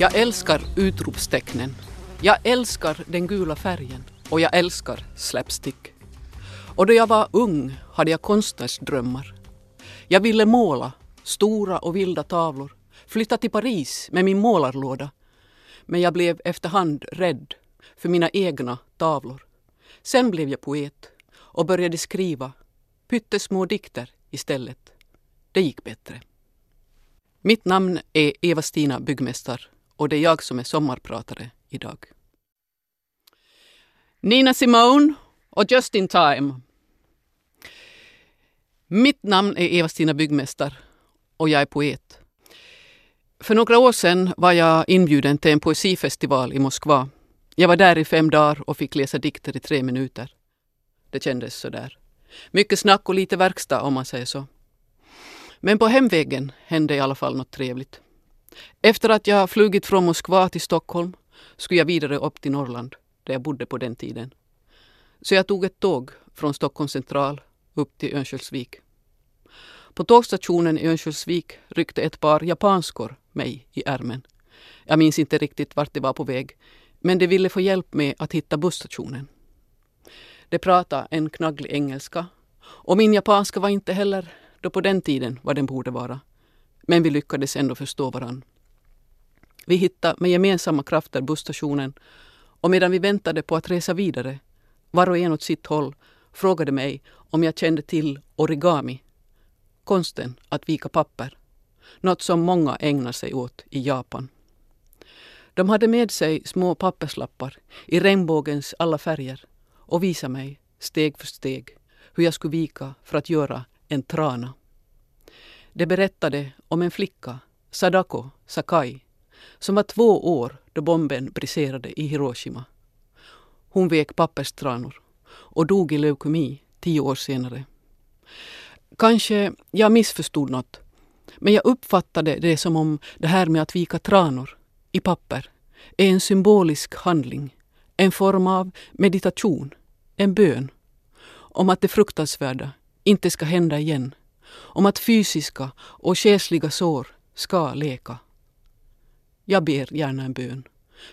Jag älskar utropstecknen. Jag älskar den gula färgen och jag älskar slapstick. Och då jag var ung hade jag konstnärsdrömmar. Jag ville måla stora och vilda tavlor, flytta till Paris med min målarlåda. Men jag blev efterhand rädd för mina egna tavlor. Sen blev jag poet och började skriva pyttesmå dikter istället. Det gick bättre. Mitt namn är Eva-Stina Byggmästar och det är jag som är sommarpratare idag. Nina Simone och Just in time. Mitt namn är Eva-Stina Byggmästar och jag är poet. För några år sedan var jag inbjuden till en poesifestival i Moskva. Jag var där i fem dagar och fick läsa dikter i tre minuter. Det kändes sådär. Mycket snack och lite verkstad om man säger så. Men på hemvägen hände i alla fall något trevligt. Efter att jag flugit från Moskva till Stockholm skulle jag vidare upp till Norrland, där jag bodde på den tiden. Så jag tog ett tåg från Stockholms central upp till Örnsköldsvik. På tågstationen i Örnsköldsvik ryckte ett par japanskor mig i ärmen. Jag minns inte riktigt vart de var på väg, men de ville få hjälp med att hitta busstationen. De pratade en knagglig engelska och min japanska var inte heller då på den tiden vad den borde vara. Men vi lyckades ändå förstå varann. Vi hittade med gemensamma krafter busstationen och medan vi väntade på att resa vidare, var och en åt sitt håll, frågade mig om jag kände till origami, konsten att vika papper, något som många ägnar sig åt i Japan. De hade med sig små papperslappar i regnbågens alla färger och visade mig, steg för steg, hur jag skulle vika för att göra en trana. Det berättade om en flicka, Sadako Sakai, som var två år då bomben briserade i Hiroshima. Hon vek papperstranor och dog i leukemi tio år senare. Kanske jag missförstod något, men jag uppfattade det som om det här med att vika tranor i papper är en symbolisk handling, en form av meditation, en bön om att det fruktansvärda inte ska hända igen. Om att fysiska och själsliga sår ska läka. Jag ber gärna en bön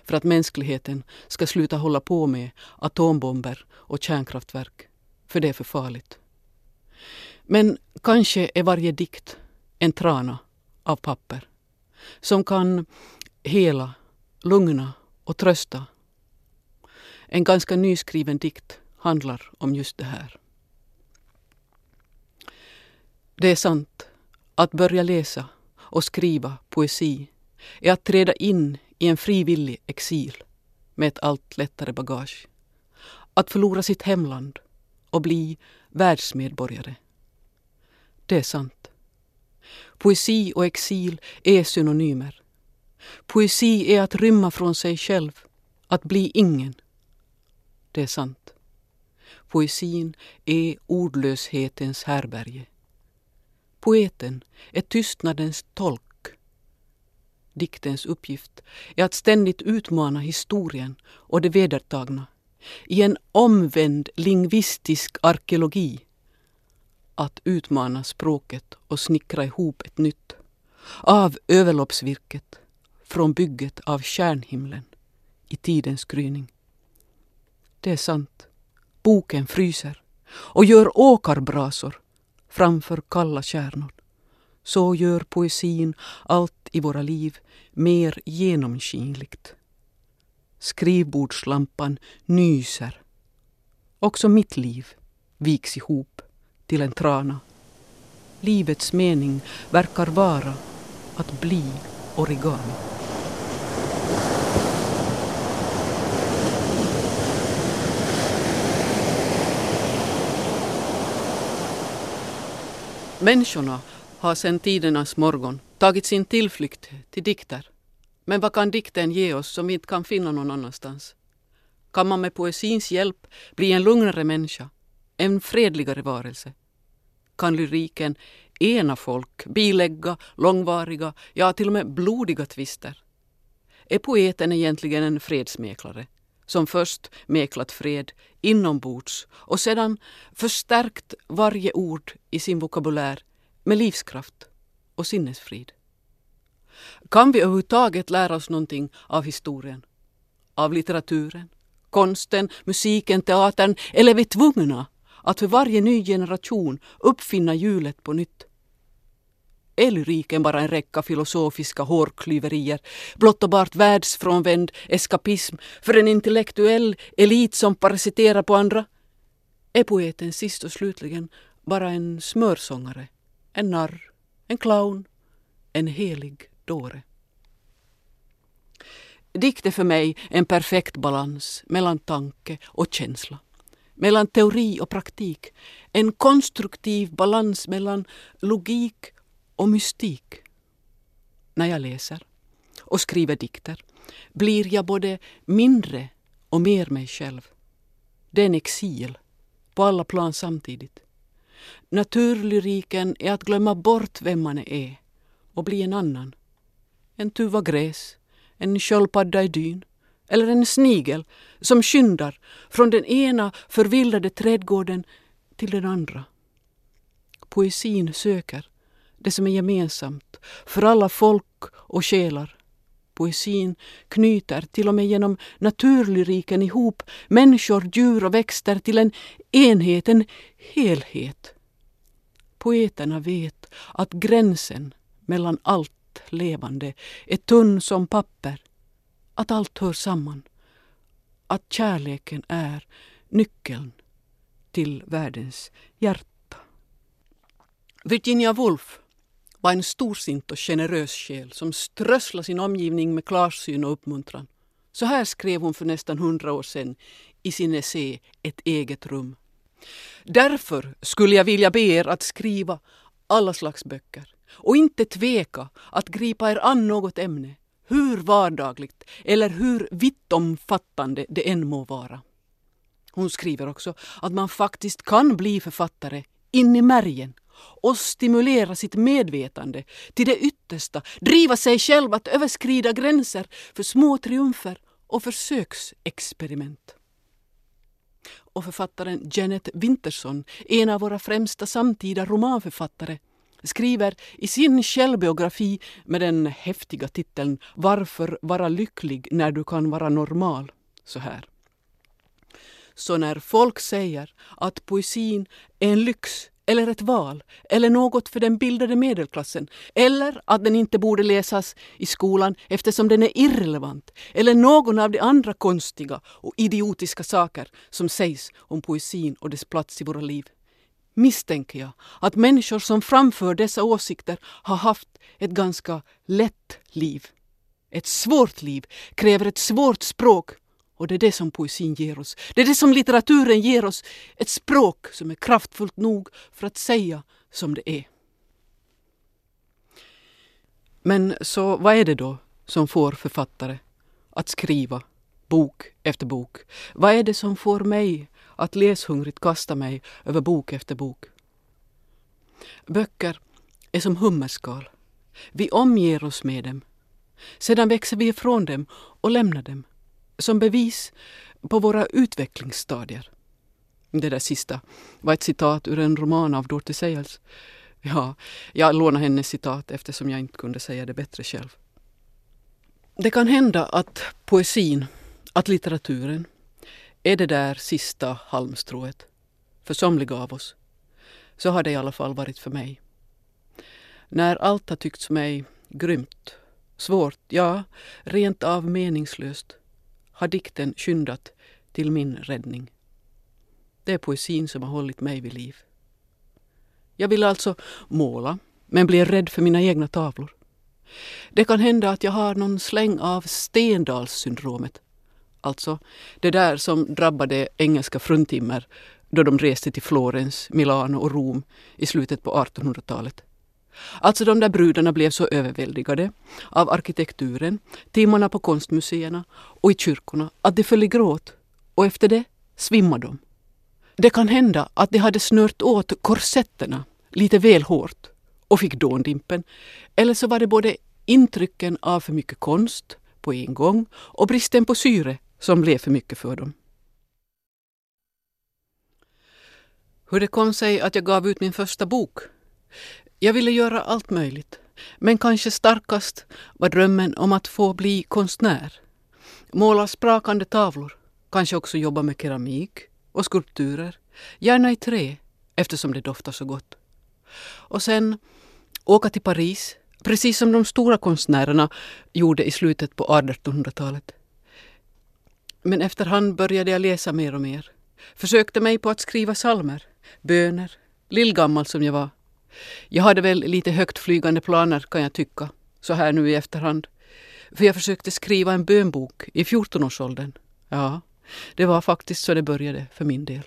för att mänskligheten ska sluta hålla på med atombomber och kärnkraftverk, för det är för farligt. Men kanske är varje dikt en trana av papper som kan hela, lugna och trösta. En ganska nyskriven dikt handlar om just det här. Det är sant. Att börja läsa och skriva poesi är att träda in i en frivillig exil med ett allt lättare bagage. Att förlora sitt hemland och bli världsmedborgare. Det är sant. Poesi och exil är synonymer. Poesi är att rymma från sig själv, att bli ingen. Det är sant. Poesin är ordlöshetens härberge. Poeten är tystnadens tolk. Diktens uppgift är att ständigt utmana historien och det vedertagna i en omvänd lingvistisk arkeologi. Att utmana språket och snickra ihop ett nytt. Av överloppsvirket från bygget av kärnhimlen i tidens gryning. Det är sant. Boken fryser och gör åkarbrasor framför kalla kärnor. Så gör poesin allt i våra liv mer genomskinligt. Skrivbordslampan nyser. Också mitt liv viks ihop till en trana. Livets mening verkar vara att bli origami. Människorna har sedan tidernas morgon tagit sin tillflykt till dikter. Men vad kan dikten ge oss som vi inte kan finna någon annanstans? Kan man med poesins hjälp bli en lugnare människa, en fredligare varelse? Kan lyriken ena folk, bilägga långvariga, ja till och med blodiga tvister? Är poeten egentligen en fredsmäklare? Som först mäklat fred inombords och sedan förstärkt varje ord i sin vokabulär med livskraft och sinnesfrid. Kan vi överhuvudtaget lära oss någonting av historien? Av litteraturen? Konsten, musiken, teatern? Eller är vi tvungna att för varje ny generation uppfinna hjulet på nytt? Är lyriken bara en räcka filosofiska hårklyverier, blott och bart världsfrånvänd eskapism för en intellektuell elit som parasiterar på andra? Är poeten sist och slutligen bara en smörsångare, en narr, en clown, en helig dåre? Dikt är för mig en perfekt balans mellan tanke och känsla. Mellan teori och praktik. En konstruktiv balans mellan logik och mystik. När jag läser och skriver dikter blir jag både mindre och mer mig själv. Det är en exil på alla plan samtidigt. Naturlyriken är att glömma bort vem man är och bli en annan. En tuva gräs, en sköldpadda i dyn eller en snigel som skyndar från den ena förvildade trädgården till den andra. Poesin söker det som är gemensamt för alla folk och själar. Poesin knyter till och med genom naturlyriken ihop människor, djur och växter till en enhet, en helhet. Poeterna vet att gränsen mellan allt levande är tunn som papper, att allt hör samman, att kärleken är nyckeln till världens hjärta. Virginia Woolf var en storsint och generös själ som strösslade sin omgivning med klarsyn och uppmuntran. Så här skrev hon för nästan hundra år sedan i sin essä Ett eget rum. Därför skulle jag vilja be er att skriva alla slags böcker och inte tveka att gripa er an något ämne, hur vardagligt eller hur vittomfattande det än må vara. Hon skriver också att man faktiskt kan bli författare in i märgen och stimulera sitt medvetande till det yttersta, driva sig själv att överskrida gränser för små triumfer och försöksexperiment. Och författaren Janet Winterson, en av våra främsta samtida romanförfattare, skriver i sin självbiografi med den häftiga titeln Varför vara lycklig när du kan vara normal? så här. Så när folk säger att poesin är en lyx eller ett val. Eller något för den bildade medelklassen. Eller att den inte borde läsas i skolan eftersom den är irrelevant. Eller någon av de andra konstiga och idiotiska saker som sägs om poesin och dess plats i våra liv. Misstänker jag att människor som framför dessa åsikter har haft ett ganska lätt liv. Ett svårt liv kräver ett svårt språk och det är det som poesin ger oss. Det är det som litteraturen ger oss. Ett språk som är kraftfullt nog för att säga som det är. Men så vad är det då som får författare att skriva bok efter bok? Vad är det som får mig att läshungrigt kasta mig över bok efter bok? Böcker är som hummerskal. Vi omger oss med dem. Sedan växer vi ifrån dem och lämnar dem som bevis på våra utvecklingsstadier. Det där sista var ett citat ur en roman av Dorothy Sayles. Ja, jag lånade hennes citat eftersom jag inte kunde säga det bättre själv. Det kan hända att poesin, att litteraturen är det där sista halmstrået. För somliga av oss. Så har det i alla fall varit för mig. När allt har tyckts mig grymt, svårt, ja, rent av meningslöst har dikten skyndat till min räddning. Det är poesin som har hållit mig vid liv. Jag vill alltså måla, men blir rädd för mina egna tavlor. Det kan hända att jag har någon släng av Stendalssyndromet. Alltså det där som drabbade engelska fruntimmer då de reste till Florens, Milano och Rom i slutet på 1800-talet. Alltså de där brudarna blev så överväldigade av arkitekturen, timmarna på konstmuseerna och i kyrkorna att de föll i gråt och efter det svimmade de. Det kan hända att de hade snört åt korsetterna lite väl hårt och fick dåndimpen. Eller så var det både intrycken av för mycket konst på en gång och bristen på syre som blev för mycket för dem. Hur det kom sig att jag gav ut min första bok jag ville göra allt möjligt. Men kanske starkast var drömmen om att få bli konstnär. Måla sprakande tavlor, kanske också jobba med keramik och skulpturer. Gärna i trä, eftersom det doftar så gott. Och sen åka till Paris, precis som de stora konstnärerna gjorde i slutet på 1800-talet. Men efterhand började jag läsa mer och mer. Försökte mig på att skriva salmer, böner, lillgammal som jag var. Jag hade väl lite högt flygande planer kan jag tycka, så här nu i efterhand. För jag försökte skriva en bönbok i 14-årsåldern. Ja, det var faktiskt så det började för min del.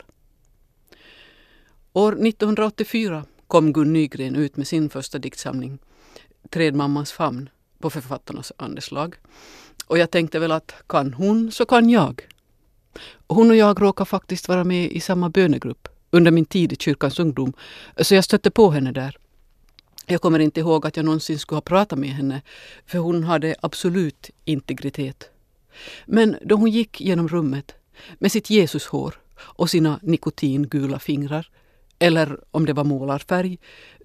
År 1984 kom Gun Nygren ut med sin första diktsamling Trädmammans famn på Författarnas andeslag. Och jag tänkte väl att kan hon så kan jag. Hon och jag råkar faktiskt vara med i samma bönegrupp under min tid i kyrkans ungdom, så jag stötte på henne där. Jag kommer inte ihåg att jag någonsin skulle ha pratat med henne, för hon hade absolut integritet. Men då hon gick genom rummet med sitt Jesushår och sina nikotingula fingrar, eller om det var målarfärg,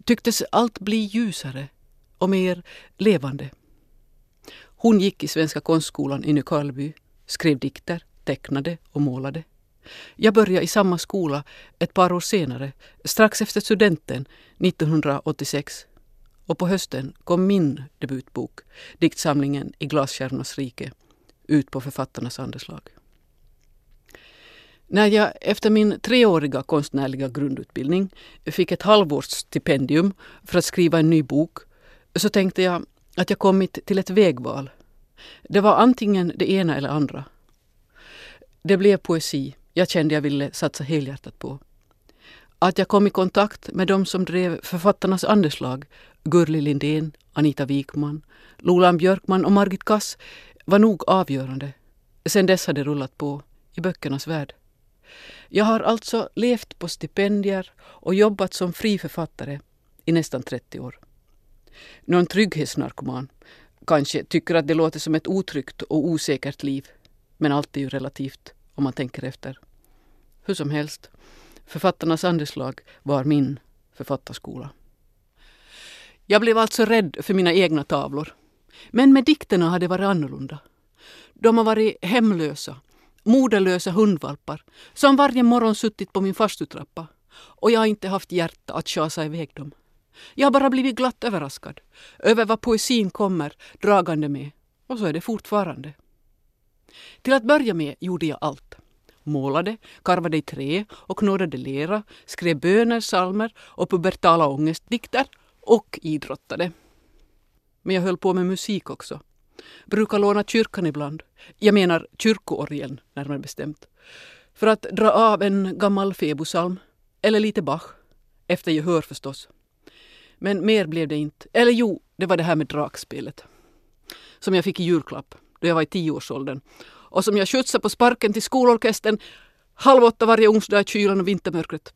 tycktes allt bli ljusare och mer levande. Hon gick i Svenska konstskolan i Nykarleby, skrev dikter, tecknade och målade. Jag började i samma skola ett par år senare, strax efter studenten 1986. Och på hösten kom min debutbok, diktsamlingen I glaskärnornas rike, ut på Författarnas andeslag. När jag efter min treåriga konstnärliga grundutbildning fick ett halvårsstipendium för att skriva en ny bok så tänkte jag att jag kommit till ett vägval. Det var antingen det ena eller andra. Det blev poesi jag kände jag ville satsa helhjärtat på. Att jag kom i kontakt med de som drev Författarnas andeslag, Gurli Lindén, Anita Wikman, Lolan Björkman och Margit Kass var nog avgörande. Sen dess har det rullat på i böckernas värld. Jag har alltså levt på stipendier och jobbat som fri författare i nästan 30 år. Någon trygghetsnarkoman kanske tycker att det låter som ett otryggt och osäkert liv. Men allt är ju relativt om man tänker efter. Hur som helst, Författarnas andeslag var min författarskola. Jag blev alltså rädd för mina egna tavlor. Men med dikterna har det varit annorlunda. De har varit hemlösa, moderlösa hundvalpar som varje morgon suttit på min farstutrappa och jag har inte haft hjärta att tjasa iväg dem. Jag har bara blivit glatt överraskad över vad poesin kommer dragande med och så är det fortfarande. Till att börja med gjorde jag allt. Målade, karvade i trä och knådade lera, skrev böner, salmer och pubertala ångestdikter och idrottade. Men jag höll på med musik också. Brukar låna kyrkan ibland. Jag menar kyrkoorgeln närmare bestämt. För att dra av en gammal febosalm. Eller lite Bach. Efter gehör förstås. Men mer blev det inte. Eller jo, det var det här med drakspelet. Som jag fick i julklapp då jag var i tioårsåldern. Och som jag skjutsade på sparken till skolorkestern halv åtta varje onsdag i kylan och vintermörkret.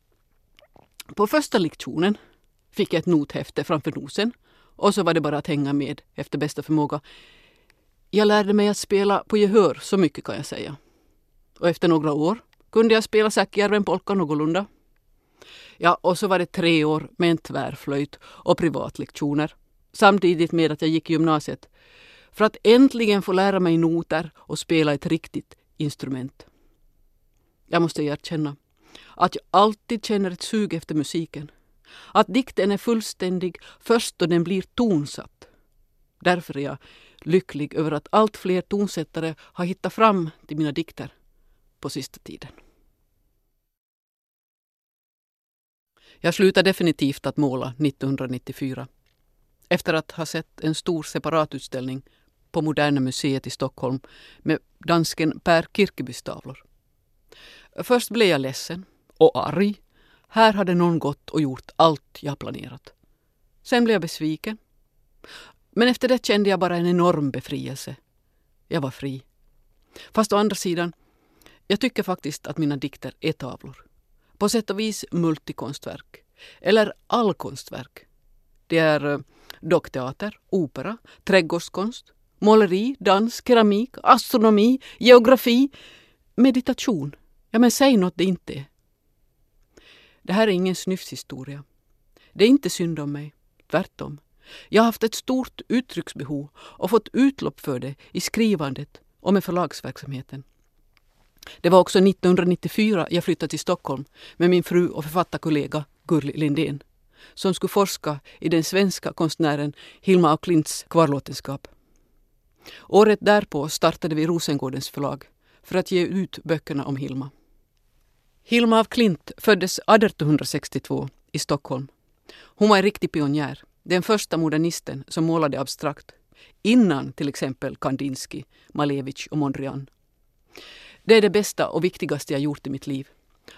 På första lektionen fick jag ett nothäfte framför nosen och så var det bara att hänga med efter bästa förmåga. Jag lärde mig att spela på gehör, så mycket kan jag säga. Och efter några år kunde jag spela Säckjärven-polka någorlunda. Ja, och så var det tre år med en tvärflöjt och privatlektioner. Samtidigt med att jag gick i gymnasiet för att äntligen få lära mig noter och spela ett riktigt instrument. Jag måste erkänna att jag alltid känner ett sug efter musiken. Att dikten är fullständig först då den blir tonsatt. Därför är jag lycklig över att allt fler tonsättare har hittat fram till mina dikter på sista tiden. Jag slutade definitivt att måla 1994 efter att ha sett en stor separatutställning på Moderna museet i Stockholm med dansken Per Kirkebys tavlor. Först blev jag ledsen och arg. Här hade någon gått och gjort allt jag planerat. Sen blev jag besviken. Men efter det kände jag bara en enorm befrielse. Jag var fri. Fast å andra sidan, jag tycker faktiskt att mina dikter är tavlor. På sätt och vis multikonstverk. Eller allkonstverk. Det är eh, dockteater, opera, trädgårdskonst, måleri, dans, keramik, astronomi, geografi, meditation. Ja, men säg något det inte är. Det här är ingen snyfthistoria. Det är inte synd om mig. Tvärtom. Jag har haft ett stort uttrycksbehov och fått utlopp för det i skrivandet och med förlagsverksamheten. Det var också 1994 jag flyttade till Stockholm med min fru och författarkollega Gurli Lindén som skulle forska i den svenska konstnären Hilma af Klints kvarlåtenskap. Året därpå startade vi Rosengårdens förlag för att ge ut böckerna om Hilma. Hilma af Klint föddes 1862 i Stockholm. Hon var en riktig pionjär, den första modernisten som målade abstrakt, innan till exempel Kandinsky, Malevich och Mondrian. Det är det bästa och viktigaste jag gjort i mitt liv.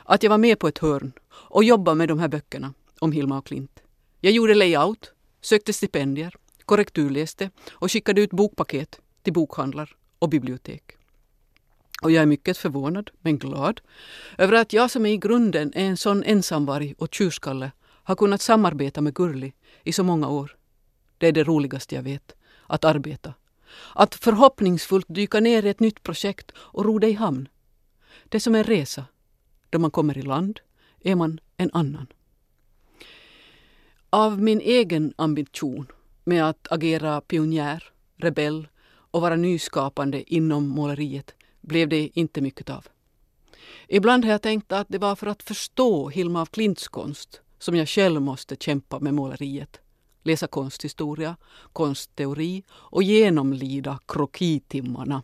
Att jag var med på ett hörn och jobbade med de här böckerna om Hilma af Klint. Jag gjorde layout, sökte stipendier, korrekturläste och skickade ut bokpaket till bokhandlar och bibliotek. Och jag är mycket förvånad, men glad, över att jag som i grunden är en sån ensamvarg och tjurskalle har kunnat samarbeta med Gurli i så många år. Det är det roligaste jag vet, att arbeta. Att förhoppningsfullt dyka ner i ett nytt projekt och ro det i hamn. Det är som en resa. Då man kommer i land är man en annan. Av min egen ambition med att agera pionjär, rebell och vara nyskapande inom måleriet blev det inte mycket av. Ibland har jag tänkt att det var för att förstå Hilma af Klints konst som jag själv måste kämpa med måleriet. Läsa konsthistoria, konstteori och genomlida krokitimmarna.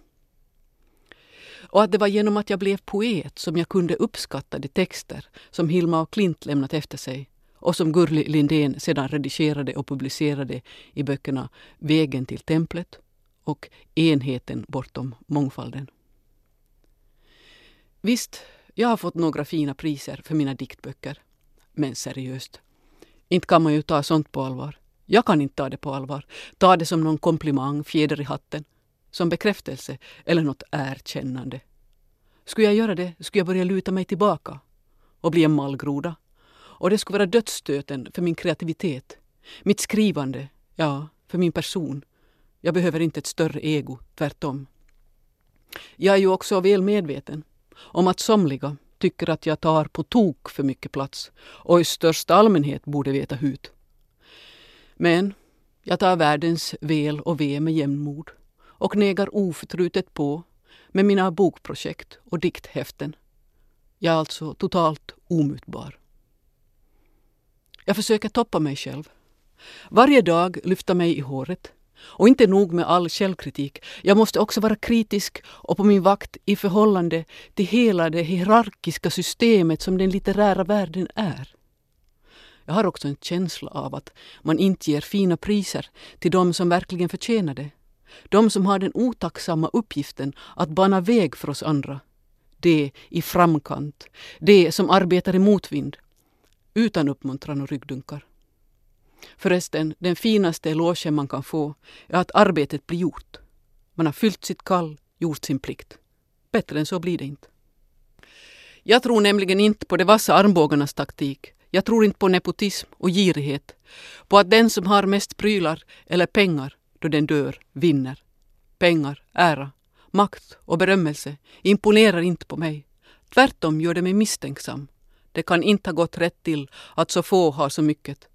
Och att det var genom att jag blev poet som jag kunde uppskatta de texter som Hilma af Klint lämnat efter sig och som Gurli Lindén sedan redigerade och publicerade i böckerna Vägen till templet och Enheten bortom mångfalden. Visst, jag har fått några fina priser för mina diktböcker. Men seriöst, inte kan man ju ta sånt på allvar. Jag kan inte ta det på allvar. Ta det som någon komplimang, fjäder i hatten, som bekräftelse eller något erkännande. Skulle jag göra det skulle jag börja luta mig tillbaka och bli en mallgroda. Och det skulle vara dödsstöten för min kreativitet, mitt skrivande, ja, för min person. Jag behöver inte ett större ego, tvärtom. Jag är ju också väl medveten om att somliga tycker att jag tar på tok för mycket plats och i största allmänhet borde veta hut. Men jag tar världens väl och ve med jämnmod och negar oförtrutet på med mina bokprojekt och dikthäften. Jag är alltså totalt omutbar. Jag försöker toppa mig själv. Varje dag lyfta mig i håret och inte nog med all källkritik, jag måste också vara kritisk och på min vakt i förhållande till hela det hierarkiska systemet som den litterära världen är. Jag har också en känsla av att man inte ger fina priser till de som verkligen förtjänar det. De som har den otacksamma uppgiften att bana väg för oss andra. Det i framkant, det som arbetar i motvind, utan uppmuntran och ryggdunkar. Förresten, den finaste elogen man kan få är att arbetet blir gjort. Man har fyllt sitt kall, gjort sin plikt. Bättre än så blir det inte. Jag tror nämligen inte på de vassa armbågarnas taktik. Jag tror inte på nepotism och girighet. På att den som har mest prylar eller pengar då den dör vinner. Pengar, ära, makt och berömmelse imponerar inte på mig. Tvärtom gör det mig misstänksam. Det kan inte ha gått rätt till att så få har så mycket.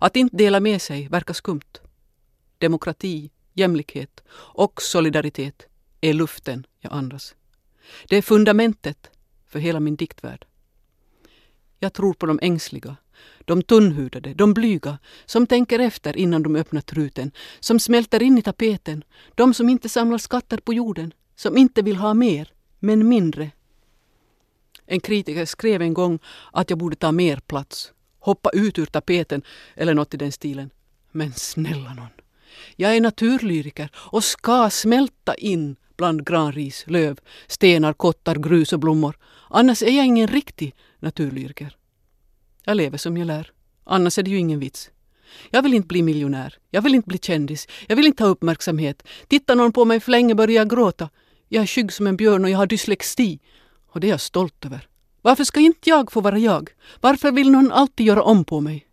Att inte dela med sig verkar skumt. Demokrati, jämlikhet och solidaritet är luften jag andas. Det är fundamentet för hela min diktvärld. Jag tror på de ängsliga, de tunnhudade, de blyga, som tänker efter innan de öppnar truten, som smälter in i tapeten, de som inte samlar skatter på jorden, som inte vill ha mer, men mindre. En kritiker skrev en gång att jag borde ta mer plats hoppa ut ur tapeten eller något i den stilen. Men snälla någon. Jag är naturlyriker och ska smälta in bland granris, löv, stenar, kottar, grus och blommor. Annars är jag ingen riktig naturlyriker. Jag lever som jag lär. Annars är det ju ingen vits. Jag vill inte bli miljonär. Jag vill inte bli kändis. Jag vill inte ha uppmärksamhet. Tittar någon på mig för länge börjar jag gråta. Jag är skygg som en björn och jag har dyslexi. Och det är jag stolt över. Varför ska inte jag få vara jag? Varför vill någon alltid göra om på mig?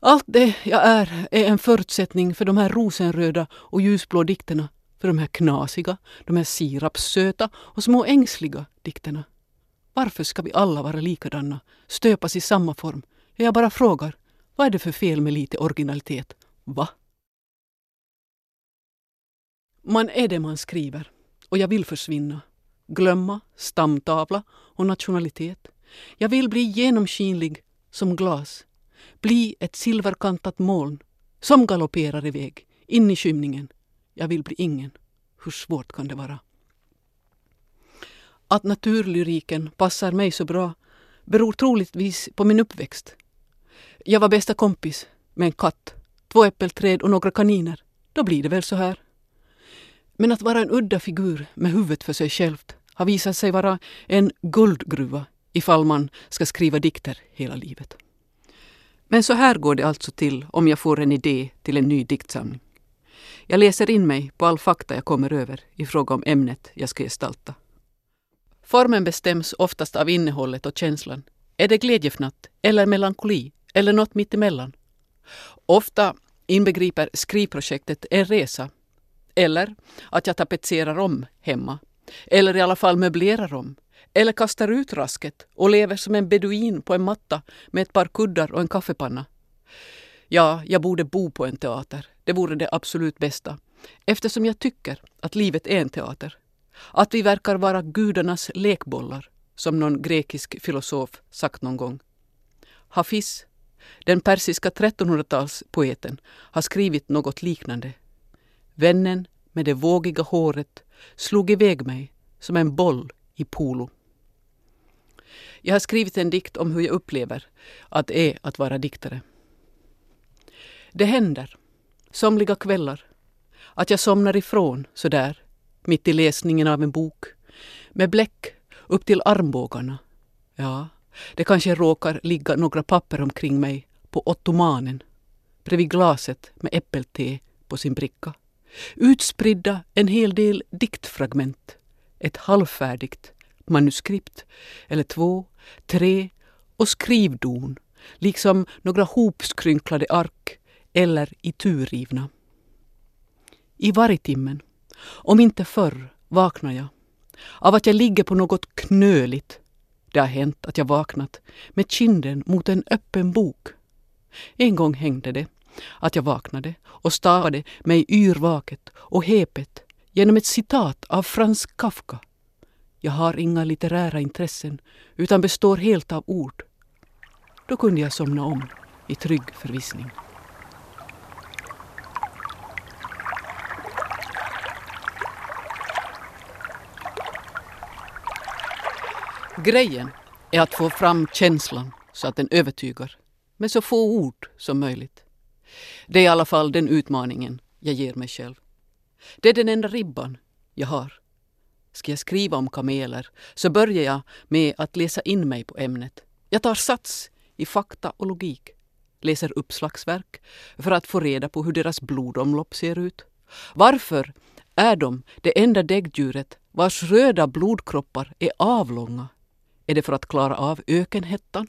Allt det jag är är en förutsättning för de här rosenröda och ljusblå dikterna. För de här knasiga, de här sirapssöta och små ängsliga dikterna. Varför ska vi alla vara likadana, stöpas i samma form? Jag bara frågar, vad är det för fel med lite originalitet? Va? Man är det man skriver och jag vill försvinna. Glömma stamtavla och nationalitet. Jag vill bli genomskinlig som glas. Bli ett silverkantat moln som galopperar iväg in i skymningen. Jag vill bli ingen. Hur svårt kan det vara? Att naturlyriken passar mig så bra beror troligtvis på min uppväxt. Jag var bästa kompis med en katt, två äppelträd och några kaniner. Då blir det väl så här. Men att vara en udda figur med huvudet för sig självt har visat sig vara en guldgruva ifall man ska skriva dikter hela livet. Men så här går det alltså till om jag får en idé till en ny diktsamling. Jag läser in mig på all fakta jag kommer över i fråga om ämnet jag ska gestalta. Formen bestäms oftast av innehållet och känslan. Är det glädjefnatt eller melankoli eller något mittemellan? Ofta inbegriper skrivprojektet en resa eller att jag tapetserar om hemma eller i alla fall möblerar om eller kastar ut rasket och lever som en beduin på en matta med ett par kuddar och en kaffepanna. Ja, jag borde bo på en teater. Det vore det absolut bästa. Eftersom jag tycker att livet är en teater. Att vi verkar vara gudarnas lekbollar, som någon grekisk filosof sagt någon gång. Hafiz, den persiska 1300-talspoeten, har skrivit något liknande. Vännen med det vågiga håret slog iväg mig som en boll i polo. Jag har skrivit en dikt om hur jag upplever att det är att vara diktare. Det händer, somliga kvällar, att jag somnar ifrån sådär, mitt i läsningen av en bok, med bläck upp till armbågarna. Ja, det kanske råkar ligga några papper omkring mig på ottomanen, bredvid glaset med äppelte på sin bricka. Utspridda en hel del diktfragment, ett halvfärdigt manuskript eller två, tre och skrivdon, liksom några hopskrynklade ark eller iturrivna. I vargtimmen, om inte förr, vaknar jag av att jag ligger på något knöligt. Det har hänt att jag vaknat med kinden mot en öppen bok. En gång hängde det att jag vaknade och stavade mig yrvaket och hepet genom ett citat av Frans Kafka. Jag har inga litterära intressen utan består helt av ord. Då kunde jag somna om i trygg förvissning. Grejen är att få fram känslan så att den övertygar med så få ord som möjligt. Det är i alla fall den utmaningen jag ger mig själv. Det är den enda ribban jag har. Ska jag skriva om kameler så börjar jag med att läsa in mig på ämnet. Jag tar sats i fakta och logik. Läser uppslagsverk för att få reda på hur deras blodomlopp ser ut. Varför är de det enda däggdjuret vars röda blodkroppar är avlånga? Är det för att klara av ökenhettan?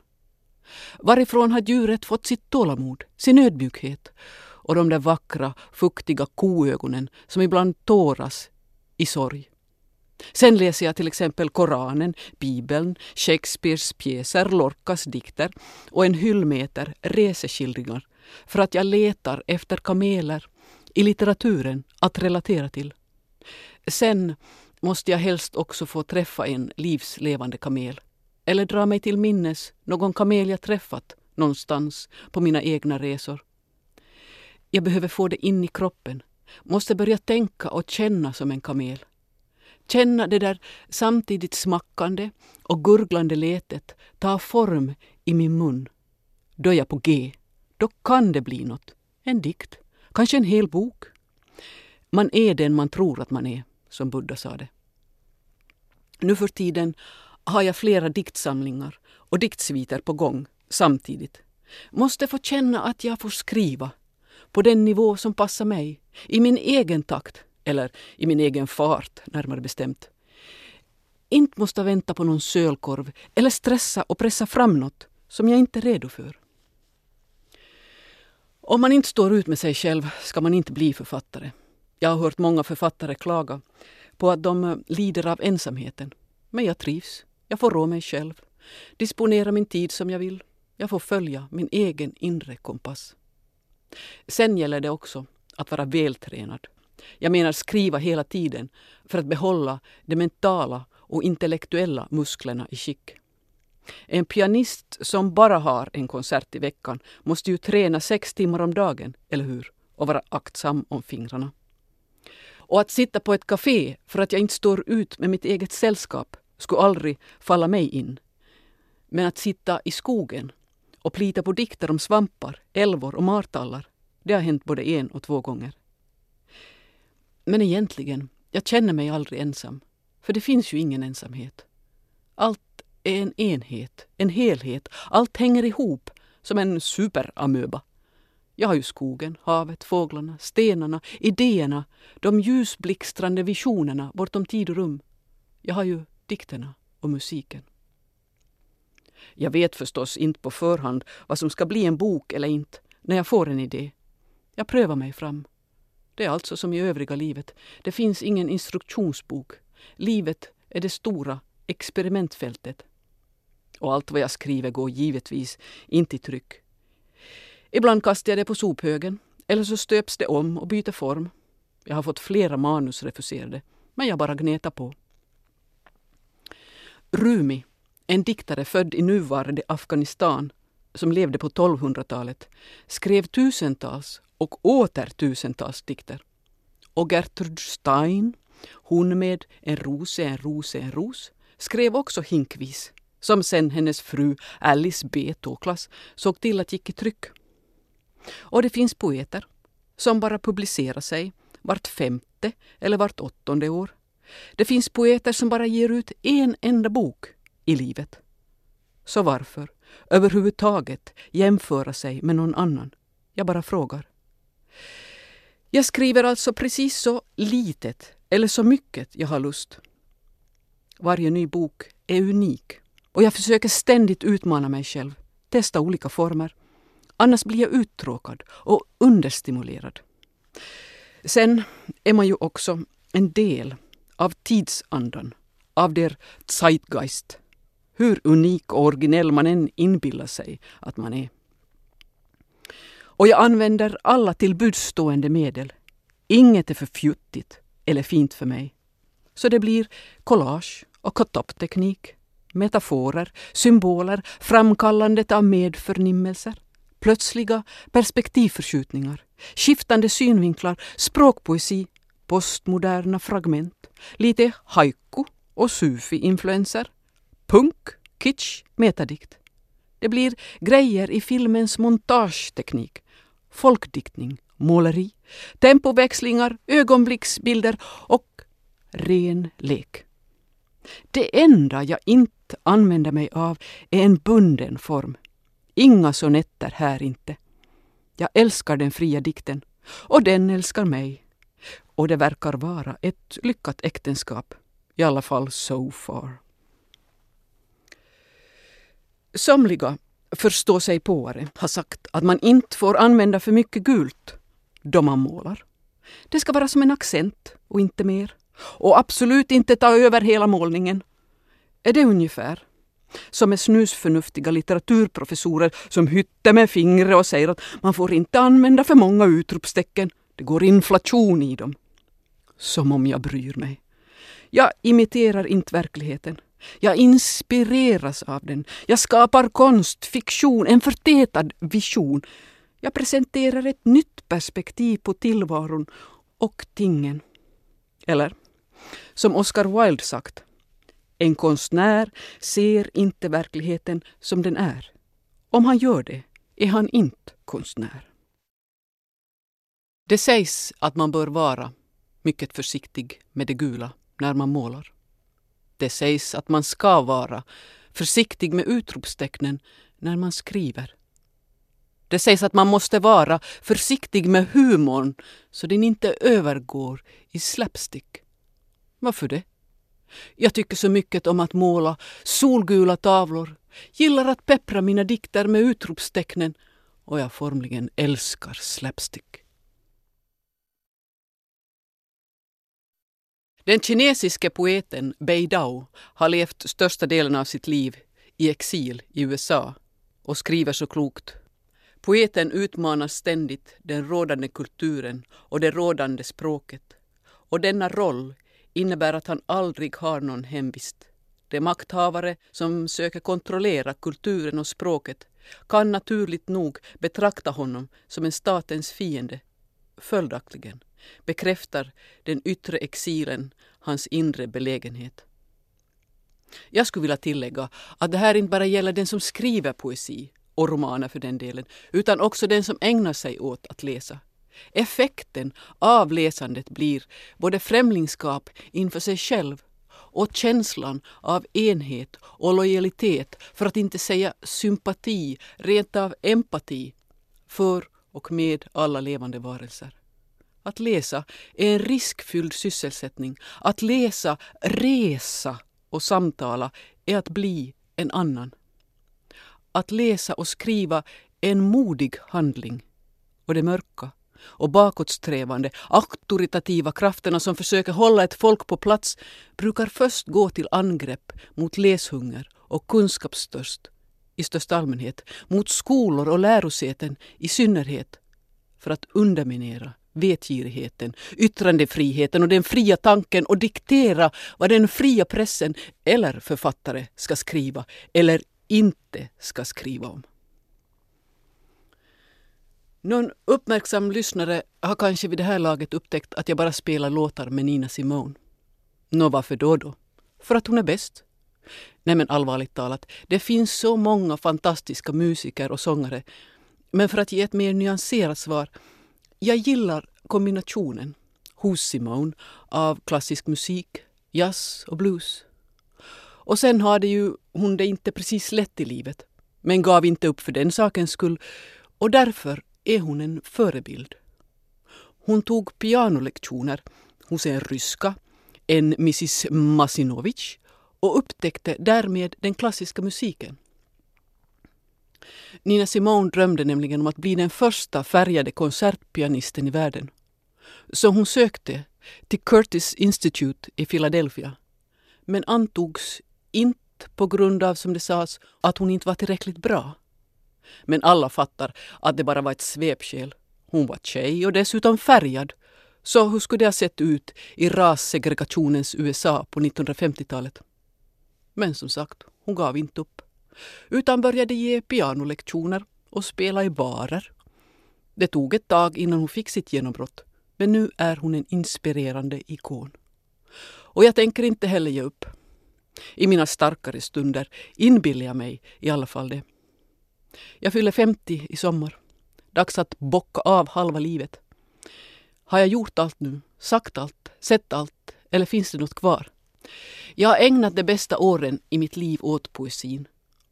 Varifrån har djuret fått sitt tålamod, sin ödmjukhet och de där vackra, fuktiga koögonen som ibland tåras i sorg? Sen läser jag till exempel Koranen, Bibeln, Shakespeares pjäser, Lorcas dikter och en hyllmeter reseskildringar för att jag letar efter kameler i litteraturen att relatera till. Sen måste jag helst också få träffa en livslevande kamel eller dra mig till minnes någon kamel jag träffat någonstans på mina egna resor. Jag behöver få det in i kroppen, måste börja tänka och känna som en kamel. Känna det där samtidigt smackande och gurglande letet ta form i min mun. Då är jag på G. Då kan det bli något. En dikt. Kanske en hel bok. Man är den man tror att man är, som Buddha sa det. Nu för tiden har jag flera diktsamlingar och diktsviter på gång samtidigt. Måste få känna att jag får skriva på den nivå som passar mig, i min egen takt eller i min egen fart närmare bestämt. Inte måste vänta på någon sölkorv eller stressa och pressa fram något som jag inte är redo för. Om man inte står ut med sig själv ska man inte bli författare. Jag har hört många författare klaga på att de eh, lider av ensamheten. Men jag trivs. Jag får rå mig själv. Disponera min tid som jag vill. Jag får följa min egen inre kompass. Sen gäller det också att vara vältränad. Jag menar skriva hela tiden för att behålla de mentala och intellektuella musklerna i skick. En pianist som bara har en konsert i veckan måste ju träna sex timmar om dagen, eller hur? Och vara aktsam om fingrarna. Och att sitta på ett café för att jag inte står ut med mitt eget sällskap skulle aldrig falla mig in. Men att sitta i skogen och plita på dikter om svampar, älvor och martallar, det har hänt både en och två gånger. Men egentligen, jag känner mig aldrig ensam. För det finns ju ingen ensamhet. Allt är en enhet, en helhet. Allt hänger ihop som en superamöba. Jag har ju skogen, havet, fåglarna, stenarna, idéerna, de ljusblixtrande visionerna bortom tid och rum. Jag har ju dikterna och musiken. Jag vet förstås inte på förhand vad som ska bli en bok eller inte när jag får en idé. Jag prövar mig fram. Det är alltså som i övriga livet. Det finns ingen instruktionsbok. Livet är det stora experimentfältet. Och allt vad jag skriver går givetvis inte i tryck. Ibland kastar jag det på sophögen eller så stöps det om och byter form. Jag har fått flera manus refuserade, men jag bara gnetar på. Rumi, en diktare född i nuvarande Afghanistan som levde på 1200-talet, skrev tusentals och åter tusentals dikter. Och Gertrud Stein, hon med En ros är en ros är en ros, skrev också hinkvis, som sen hennes fru Alice B. Toklas såg till att gick i tryck. Och det finns poeter som bara publicerar sig vart femte eller vart åttonde år. Det finns poeter som bara ger ut en enda bok i livet. Så varför överhuvudtaget jämföra sig med någon annan? Jag bara frågar. Jag skriver alltså precis så litet eller så mycket jag har lust. Varje ny bok är unik och jag försöker ständigt utmana mig själv, testa olika former. Annars blir jag uttråkad och understimulerad. Sen är man ju också en del av tidsandan, av der Zeitgeist. Hur unik och originell man än inbillar sig att man är. Och jag använder alla till budstående medel. Inget är för fjuttigt eller fint för mig. Så det blir collage och cut-up-teknik, metaforer, symboler, framkallandet av medförnimmelser, plötsliga perspektivförskjutningar, skiftande synvinklar, språkpoesi, postmoderna fragment, lite haiku och sufi-influenser, punk, kitsch, metadikt. Det blir grejer i filmens montageteknik, folkdiktning, måleri, tempoväxlingar, ögonblicksbilder och ren lek. Det enda jag inte använder mig av är en bunden form. Inga sonetter här inte. Jag älskar den fria dikten och den älskar mig. Och det verkar vara ett lyckat äktenskap. I alla fall so far. Somliga förstå sig har sagt att man inte får använda för mycket gult då man målar. Det ska vara som en accent och inte mer. Och absolut inte ta över hela målningen. Är det ungefär som med snusförnuftiga litteraturprofessorer som hytter med fingret och säger att man får inte använda för många utropstecken. Det går inflation i dem. Som om jag bryr mig. Jag imiterar inte verkligheten. Jag inspireras av den. Jag skapar konst, fiktion, en förtätad vision. Jag presenterar ett nytt perspektiv på tillvaron och tingen. Eller, som Oscar Wilde sagt, en konstnär ser inte verkligheten som den är. Om han gör det är han inte konstnär. Det sägs att man bör vara mycket försiktig med det gula när man målar. Det sägs att man ska vara försiktig med utropstecknen när man skriver. Det sägs att man måste vara försiktig med humorn så den inte övergår i slapstick. Varför det? Jag tycker så mycket om att måla solgula tavlor, gillar att peppra mina dikter med utropstecknen och jag formligen älskar slapstick. Den kinesiske poeten Bei Dao har levt största delen av sitt liv i exil i USA och skriver så klokt. Poeten utmanar ständigt den rådande kulturen och det rådande språket. Och denna roll innebär att han aldrig har någon hemvist. De makthavare som söker kontrollera kulturen och språket kan naturligt nog betrakta honom som en statens fiende. Följaktligen bekräftar den yttre exilen hans inre belägenhet. Jag skulle vilja tillägga att det här inte bara gäller den som skriver poesi och romaner för den delen, utan också den som ägnar sig åt att läsa. Effekten av läsandet blir både främlingskap inför sig själv och känslan av enhet och lojalitet, för att inte säga sympati, rent av empati, för och med alla levande varelser. Att läsa är en riskfylld sysselsättning. Att läsa, resa och samtala är att bli en annan. Att läsa och skriva är en modig handling. Och det mörka och bakåtsträvande, auktoritativa krafterna som försöker hålla ett folk på plats brukar först gå till angrepp mot läshunger och kunskapstörst i största allmänhet, mot skolor och lärosäten i synnerhet, för att underminera vetgirigheten, yttrandefriheten och den fria tanken och diktera vad den fria pressen eller författare ska skriva eller inte ska skriva om. Någon uppmärksam lyssnare har kanske vid det här laget upptäckt att jag bara spelar låtar med Nina Simone. Nå, varför då då? För att hon är bäst. Nej men allvarligt talat, det finns så många fantastiska musiker och sångare. Men för att ge ett mer nyanserat svar, jag gillar kombinationen hos Simone av klassisk musik, jazz och blues. Och sen hade ju hon det inte precis lätt i livet, men gav inte upp för den sakens skull och därför är hon en förebild. Hon tog pianolektioner hos en ryska, en Mrs Masinovich och upptäckte därmed den klassiska musiken. Nina Simone drömde nämligen om att bli den första färgade konsertpianisten i världen. Så hon sökte till Curtis Institute i Philadelphia men antogs inte på grund av, som det sades, att hon inte var tillräckligt bra. Men alla fattar att det bara var ett svepskäl. Hon var tjej och dessutom färgad. Så hur skulle det ha sett ut i rassegregationens USA på 1950-talet? Men som sagt, hon gav inte upp. Utan började ge pianolektioner och spela i barer. Det tog ett tag innan hon fick sitt genombrott. Men nu är hon en inspirerande ikon. Och jag tänker inte heller ge upp. I mina starkare stunder inbillar jag mig i alla fall det. Jag fyller 50 i sommar. Dags att bocka av halva livet. Har jag gjort allt nu? Sagt allt? Sett allt? Eller finns det något kvar? Jag har ägnat de bästa åren i mitt liv åt poesin.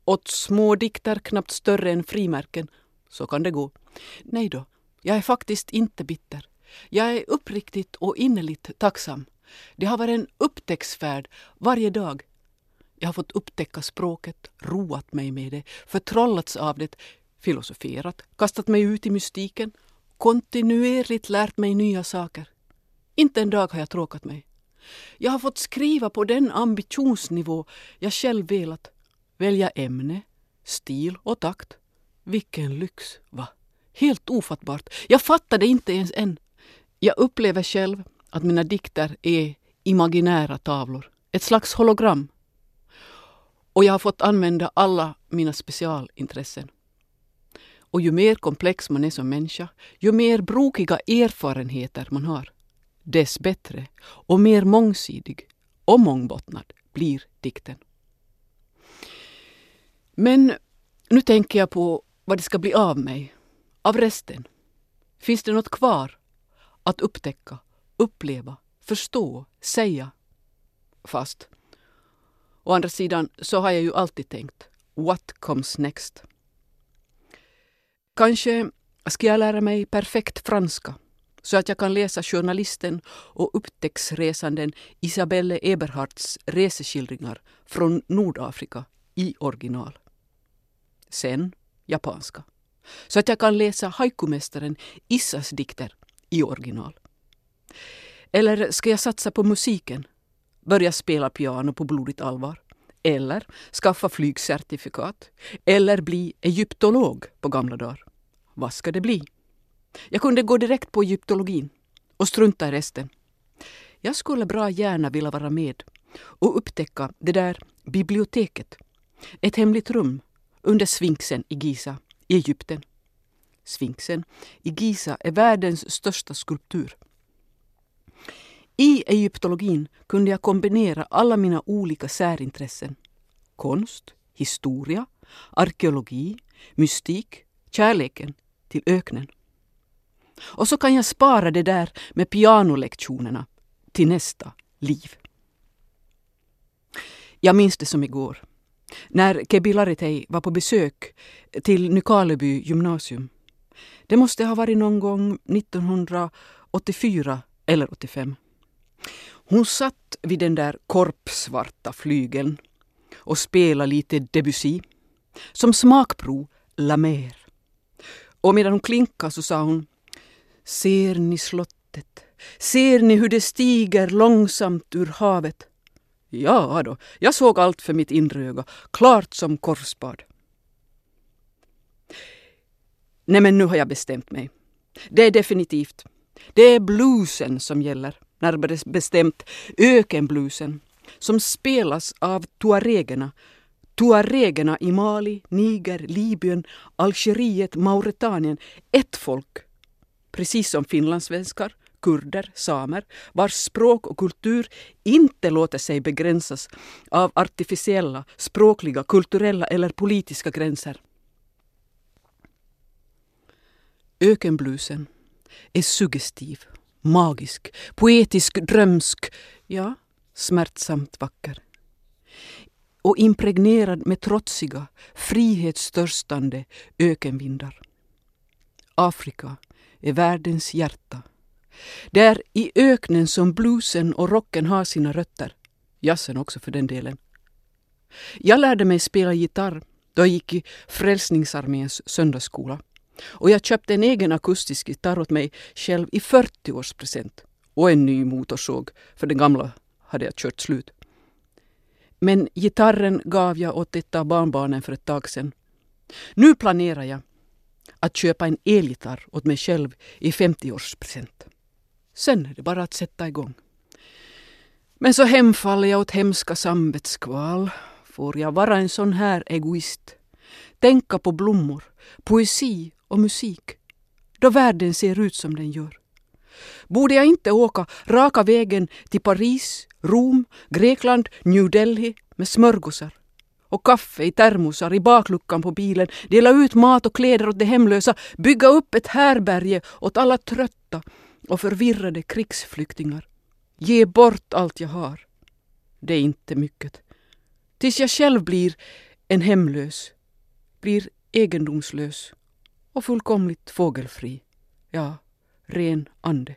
Åt små dikter knappt större än frimärken. Så kan det gå. Nej då, jag är faktiskt inte bitter. Jag är uppriktigt och innerligt tacksam. Det har varit en upptäcktsfärd varje dag jag har fått upptäcka språket, roat mig med det, förtrollats av det, filosoferat, kastat mig ut i mystiken, kontinuerligt lärt mig nya saker. Inte en dag har jag tråkat mig. Jag har fått skriva på den ambitionsnivå jag själv velat. Välja ämne, stil och takt. Vilken lyx, va? Helt ofattbart. Jag fattar det inte ens än. Jag upplever själv att mina dikter är imaginära tavlor. Ett slags hologram och jag har fått använda alla mina specialintressen. Och ju mer komplex man är som människa, ju mer brokiga erfarenheter man har, dess bättre och mer mångsidig och mångbottnad blir dikten. Men nu tänker jag på vad det ska bli av mig, av resten. Finns det något kvar att upptäcka, uppleva, förstå, säga? Fast Å andra sidan så har jag ju alltid tänkt, what comes next? Kanske ska jag lära mig perfekt franska så att jag kan läsa journalisten och upptäcktsresanden Isabelle Eberhards reseskildringar från Nordafrika i original. Sen japanska. Så att jag kan läsa haikumästaren Issas dikter i original. Eller ska jag satsa på musiken börja spela piano på blodigt allvar. Eller skaffa flygcertifikat. Eller bli egyptolog på gamla dagar. vad ska det bli? Jag kunde gå direkt på egyptologin och strunta i resten. Jag skulle bra gärna vilja vara med och upptäcka det där biblioteket. Ett hemligt rum under sfinxen i Giza i Egypten. Sfinxen i Giza är världens största skulptur. I egyptologin kunde jag kombinera alla mina olika särintressen. Konst, historia, arkeologi, mystik, kärleken till öknen. Och så kan jag spara det där med pianolektionerna till nästa liv. Jag minns det som igår. När Kebi Laritei var på besök till Nykarleby gymnasium. Det måste ha varit någon gång 1984 eller 85. Hon satt vid den där korpsvarta flygeln och spelade lite Debussy. Som smakprov La Mer. Och medan hon klinkade så sa hon Ser ni slottet? Ser ni hur det stiger långsamt ur havet? Ja då, jag såg allt för mitt inre öga, klart som korsbad. Nej men nu har jag bestämt mig. Det är definitivt. Det är bluesen som gäller, närmare bestämt ökenbluesen, som spelas av tuaregerna. Tuaregerna i Mali, Niger, Libyen, Algeriet, Mauretanien. Ett folk. Precis som finlandssvenskar, kurder, samer, vars språk och kultur inte låter sig begränsas av artificiella, språkliga, kulturella eller politiska gränser. Ökenbluesen är suggestiv, magisk, poetisk, drömsk, ja, smärtsamt vacker. Och impregnerad med trotsiga, frihetstörstande ökenvindar. Afrika är världens hjärta. Det är i öknen som bluesen och rocken har sina rötter. Jazzen också för den delen. Jag lärde mig spela gitarr då jag gick i Frälsningsarméns söndagsskola. Och jag köpte en egen akustisk gitarr åt mig själv i 40-årspresent. Och en ny motorsåg, för den gamla hade jag kört slut. Men gitarren gav jag åt ett av barnbarnen för ett tag sedan. Nu planerar jag att köpa en elgitarr åt mig själv i 50-årspresent. Sen är det bara att sätta igång. Men så hemfaller jag åt hemska samvetskval. Får jag vara en sån här egoist? Tänka på blommor, poesi och musik då världen ser ut som den gör. Borde jag inte åka raka vägen till Paris, Rom, Grekland, New Delhi med smörgåsar och kaffe i termosar i bakluckan på bilen, dela ut mat och kläder åt de hemlösa, bygga upp ett härberge åt alla trötta och förvirrade krigsflyktingar. Ge bort allt jag har. Det är inte mycket. Tills jag själv blir en hemlös, blir egendomslös och fullkomligt fågelfri. Ja, ren ande.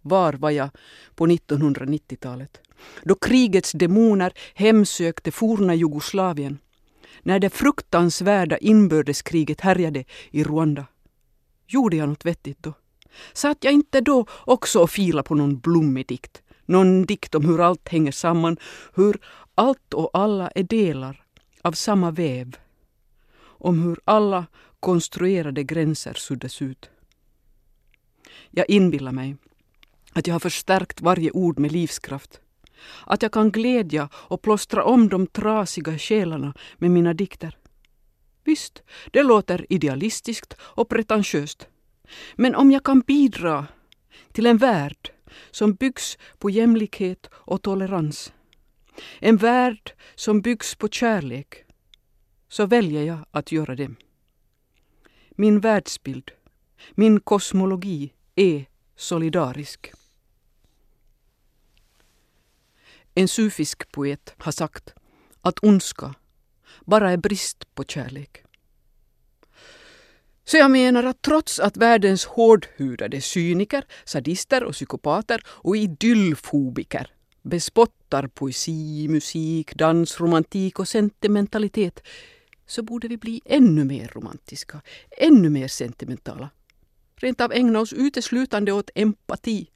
Var var jag på 1990-talet? Då krigets demoner hemsökte forna Jugoslavien. När det fruktansvärda inbördeskriget härjade i Rwanda. Gjorde jag något vettigt då? Satt jag inte då också och fila på någon blommig dikt? Någon dikt om hur allt hänger samman, hur allt och alla är delar av samma väv. Om hur alla konstruerade gränser suddas ut. Jag inbillar mig att jag har förstärkt varje ord med livskraft. Att jag kan glädja och plåstra om de trasiga själarna med mina dikter. Visst, det låter idealistiskt och pretentiöst. Men om jag kan bidra till en värld som byggs på jämlikhet och tolerans, en värld som byggs på kärlek, så väljer jag att göra det. Min världsbild, min kosmologi är solidarisk. En sufisk poet har sagt att ondska bara är brist på kärlek. Så jag menar att trots att världens hårdhudade cyniker, sadister och psykopater och idyllfobiker bespottar poesi, musik, dans, romantik och sentimentalitet så borde vi bli ännu mer romantiska, ännu mer sentimentala. Rent av ägna oss uteslutande åt empati.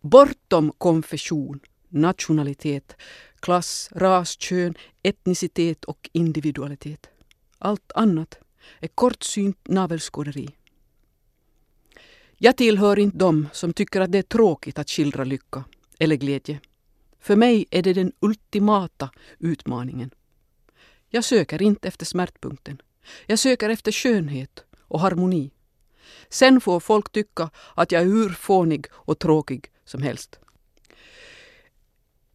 Bortom konfession, nationalitet, klass, ras, kön, etnicitet och individualitet. Allt annat är kortsynt navelskåderi. Jag tillhör inte dem som tycker att det är tråkigt att skildra lycka eller glädje. För mig är det den ultimata utmaningen. Jag söker inte efter smärtpunkten. Jag söker efter skönhet och harmoni. Sen får folk tycka att jag är hur fånig och tråkig som helst.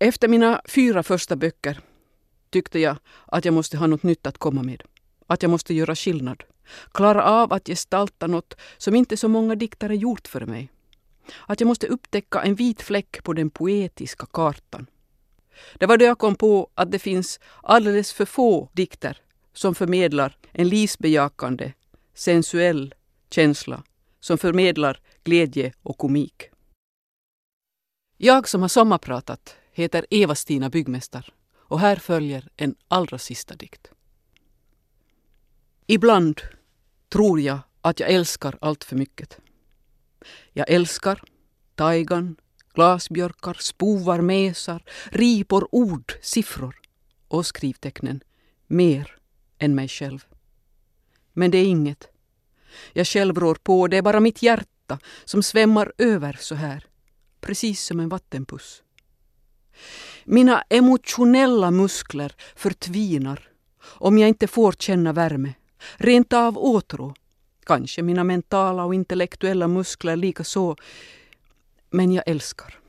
Efter mina fyra första böcker tyckte jag att jag måste ha något nytt att komma med. Att jag måste göra skillnad. Klara av att gestalta något som inte så många diktare gjort för mig. Att jag måste upptäcka en vit fläck på den poetiska kartan. Det var då jag kom på att det finns alldeles för få dikter som förmedlar en livsbejakande, sensuell känsla som förmedlar glädje och komik. Jag som har sommarpratat heter Eva-Stina Byggmästar och här följer en allra sista dikt. Ibland tror jag att jag älskar allt för mycket. Jag älskar taigan, glasbjörkar, spovar, mesar, ripor, ord, siffror och skrivtecknen mer än mig själv. Men det är inget. Jag själv rår på, det är bara mitt hjärta som svämmar över så här, precis som en vattenpuss. Mina emotionella muskler förtvinar om jag inte får känna värme, rent av åtrå. Kanske mina mentala och intellektuella muskler lika så. Men jag älskar.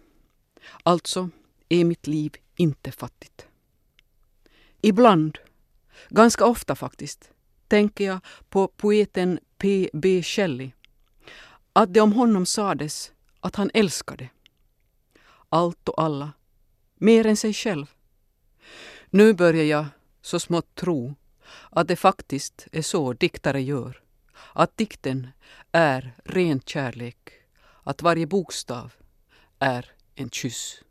Alltså är mitt liv inte fattigt. Ibland, ganska ofta faktiskt, tänker jag på poeten P. B. Shelley. Att det om honom sades att han älskade. Allt och alla mer än sig själv. Nu börjar jag så smått tro att det faktiskt är så diktare gör. Att dikten är ren kärlek. Att varje bokstav är en kyss.